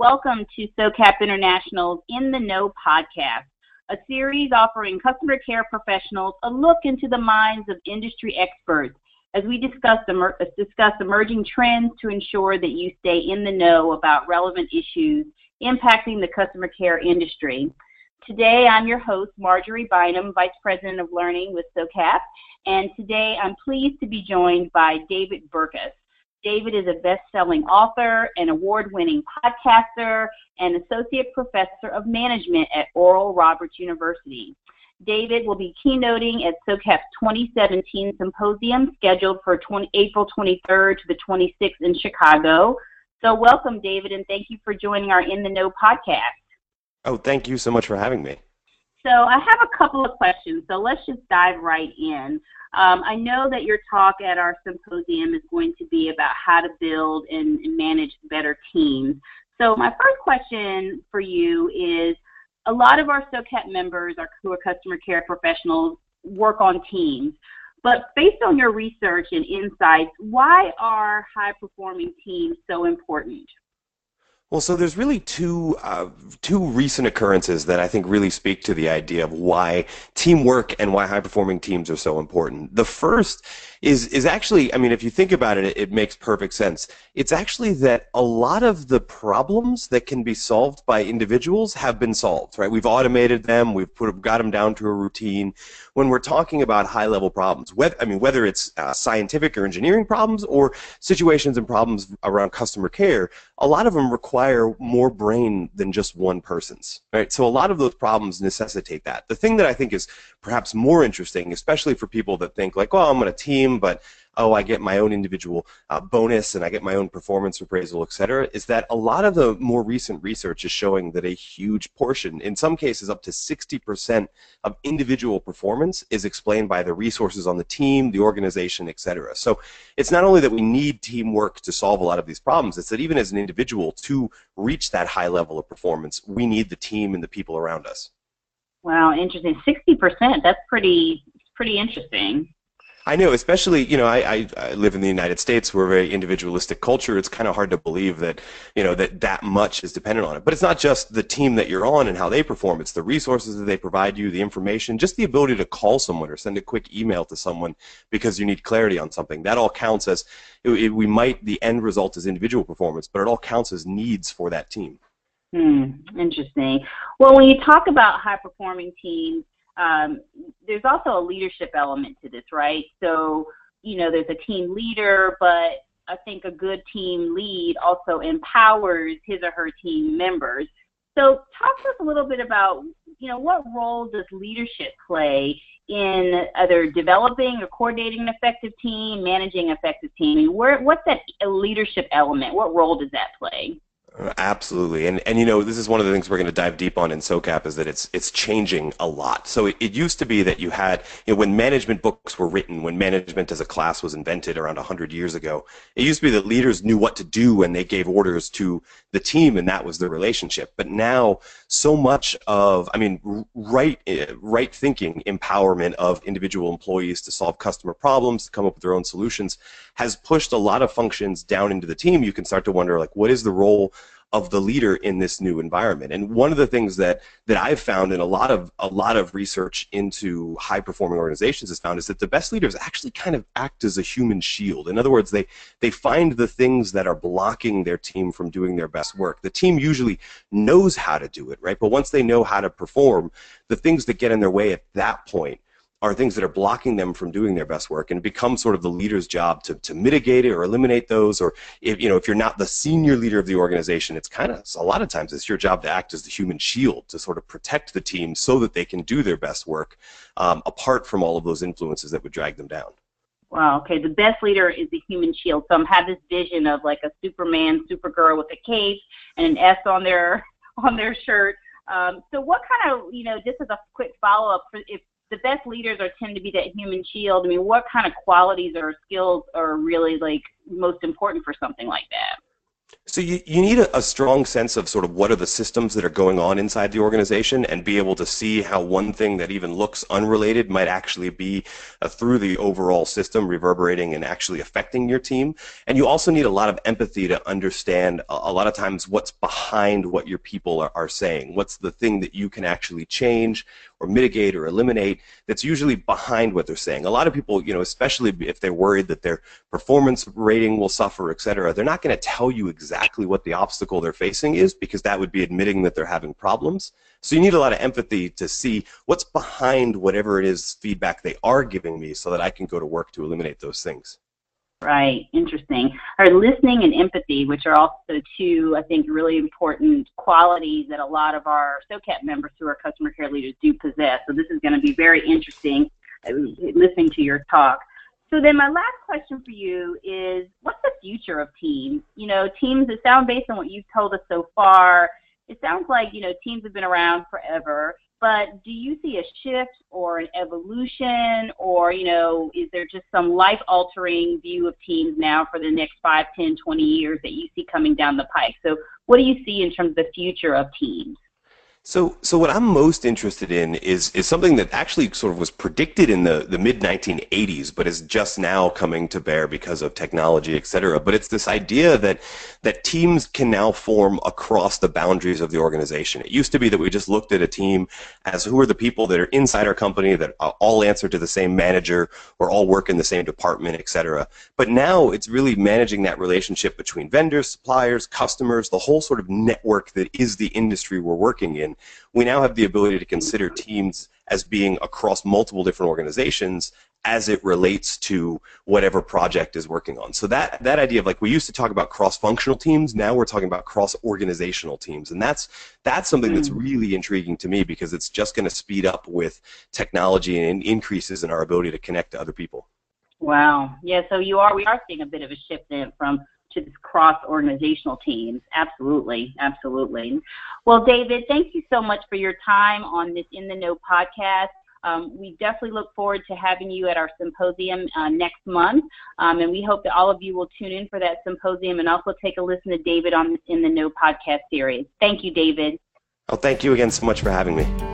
welcome to SOCAP International's In the Know podcast, a series offering customer care professionals a look into the minds of industry experts as we discuss, emer- discuss emerging trends to ensure that you stay in the know about relevant issues impacting the customer care industry. Today, I'm your host, Marjorie Bynum, Vice President of Learning with SOCAP, and today I'm pleased to be joined by David Burkus. David is a best-selling author, an award-winning podcaster, and associate professor of management at Oral Roberts University. David will be keynoting at SOCAP's 2017 symposium scheduled for 20, April 23rd to the 26th in Chicago. So welcome, David, and thank you for joining our In the Know podcast. Oh, thank you so much for having me. So I have a couple of questions, so let's just dive right in. Um, I know that your talk at our symposium is going to be about how to build and, manage better teams. So my first question for you is, a lot of our SOCAP members are, who are customer care professionals work on teams. But based on your research and insights, why are high performing teams so important? Well, so there's really two uh, two recent occurrences that I think really speak to the idea of why teamwork and why high performing teams are so important. The first is is actually, I mean, if you think about it, it, makes perfect sense. It's actually that a lot of the problems that can be solved by individuals have been solved, right? We've automated them, we've put got them down to a routine. When we're talking about high level problems, whether, I mean, whether it's uh, scientific or engineering problems or situations and problems around customer care, a lot of them require more brain than just one person's, right? So a lot of those problems necessitate that. The thing that I think is perhaps more interesting, especially for people that think like, well, I'm on a team, but oh, I get my own individual uh, bonus and I get my own performance appraisal, et cetera, is that a lot of the more recent research is showing that a huge portion, in some cases up to 60% of individual performance is explained by the resources on the team, the organization, et cetera. So it's not only that we need teamwork to solve a lot of these problems, it's that even as an individual to reach that high level of performance, we need the team and the people around us. Wow, interesting. Sixty percent. That's pretty. Pretty interesting. I know, especially you know, I, I, I, live in the United States. We're a very individualistic culture. It's kind of hard to believe that you know that that much is dependent on it. But it's not just the team that you're on and how they perform. It's the resources that they provide you, the information, just the ability to call someone or send a quick email to someone because you need clarity on something. That all counts as it, it, we might the end result is individual performance, but it all counts as needs for that team. Hmm, interesting. Well, when you talk about high performing teams, um, there's also a leadership element to this, right? So, you know, there's a team leader, but I think a good team lead also empowers his or her team members. So, talk to us a little bit about, you know, what role does leadership play in either developing or coordinating an effective team, managing an effective team? Where, what's that leadership element? What role does that play? Absolutely, and and you know this is one of the things we're going to dive deep on in SOCAP is that it's it's changing a lot. So it, it, used to be that you had you know when management books were written, when management as a class was invented around hundred years ago, it used to be that leaders knew what to do and they gave orders to the team, and that was the relationship. But now, so much of I mean, right eh, right thinking, empowerment of individual employees to solve customer problems, to come up with their own solutions, has pushed a lot of functions down into the team. You can start to wonder like, what is the role of the leader in this new environment. And one of the things that that I've found in a lot of a lot of research into high performing organizations has found is that the best leaders actually kind of act as a human shield. In other words, they they find the things that are blocking their team from doing their best work. The team usually knows how to do it, right? But once they know how to perform, the things that get in their way at that point are things that are blocking them from doing their best work and it becomes sort of the leader's job to, to mitigate it or eliminate those or if you know if you're not the senior leader of the organization it's kind of a lot of times it's your job to act as the human shield to sort of protect the team so that they can do their best work um, apart from all of those influences that would drag them down Wow. Okay. The best leader is the human shield. So I'm have this vision of like a Superman, Supergirl with a cape and an S on their on their shirt. Um, so what kind of you know just as a quick follow up, if the best leaders are tend to be that human shield. I mean, what kind of qualities or skills are really like most important for something like that? So you, you need a, a, strong sense of sort of what are the systems that are going on inside the organization and be able to see how one thing that even looks unrelated might actually be uh, through the overall system reverberating and actually affecting your team. And you also need a lot of empathy to understand a, a lot of times what's behind what your people are, are saying. What's the thing that you can actually change or mitigate or eliminate that's usually behind what they're saying. A lot of people, you know, especially if they're worried that their performance rating will suffer, et cetera, they're not going to tell you exactly what the obstacle they're facing is because that would be admitting that they're having problems. So you need a lot of empathy to see what's behind whatever it is feedback they are giving me so that I can go to work to eliminate those things. Right, interesting. Our listening and empathy, which are also two, I think, really important qualities that a lot of our SOCAP members who are customer care leaders do possess. So this is going to be very interesting uh, listening to your talk. So then my last question for you is, what's the future of teams? You know, teams that sound based on what you've told us so far, it sounds like, you know, teams have been around forever but do you see a shift or an evolution? Or you know is there just some life altering view of teams now for the next 5 10 20 years that you see coming down the pike? So what do you see in terms of the future of teams so, so what I'm most interested in is is something that actually sort of was predicted in the, the mid 1980s, but is just now coming to bear because of technology, et cetera. But it's this idea that that teams can now form across the boundaries of the organization. It used to be that we just looked at a team as who are the people that are inside our company that all answer to the same manager or all work in the same department, et cetera. But now it's really managing that relationship between vendors, suppliers, customers, the whole sort of network that is the industry we're working in we now have the ability to consider teams as being across multiple different organizations as it relates to whatever project is working on. So that that idea of like we used to talk about cross-functional teams, now we're talking about cross-organizational teams, and that's that's something that's mm. really intriguing to me because it's just going to speed up with technology and increases in our ability to connect to other people. Wow. Yeah. So you are we are seeing a bit of a shift in from to this cross organizational teams. Absolutely, absolutely. Well, David, thank you so much for your time on this In the Know podcast. Um, we definitely look forward to having you at our symposium uh, next month, um, and we hope that all of you will tune in for that symposium and also take a listen to David on this In the Know podcast series. Thank you, David. Oh, thank you again so much for having me.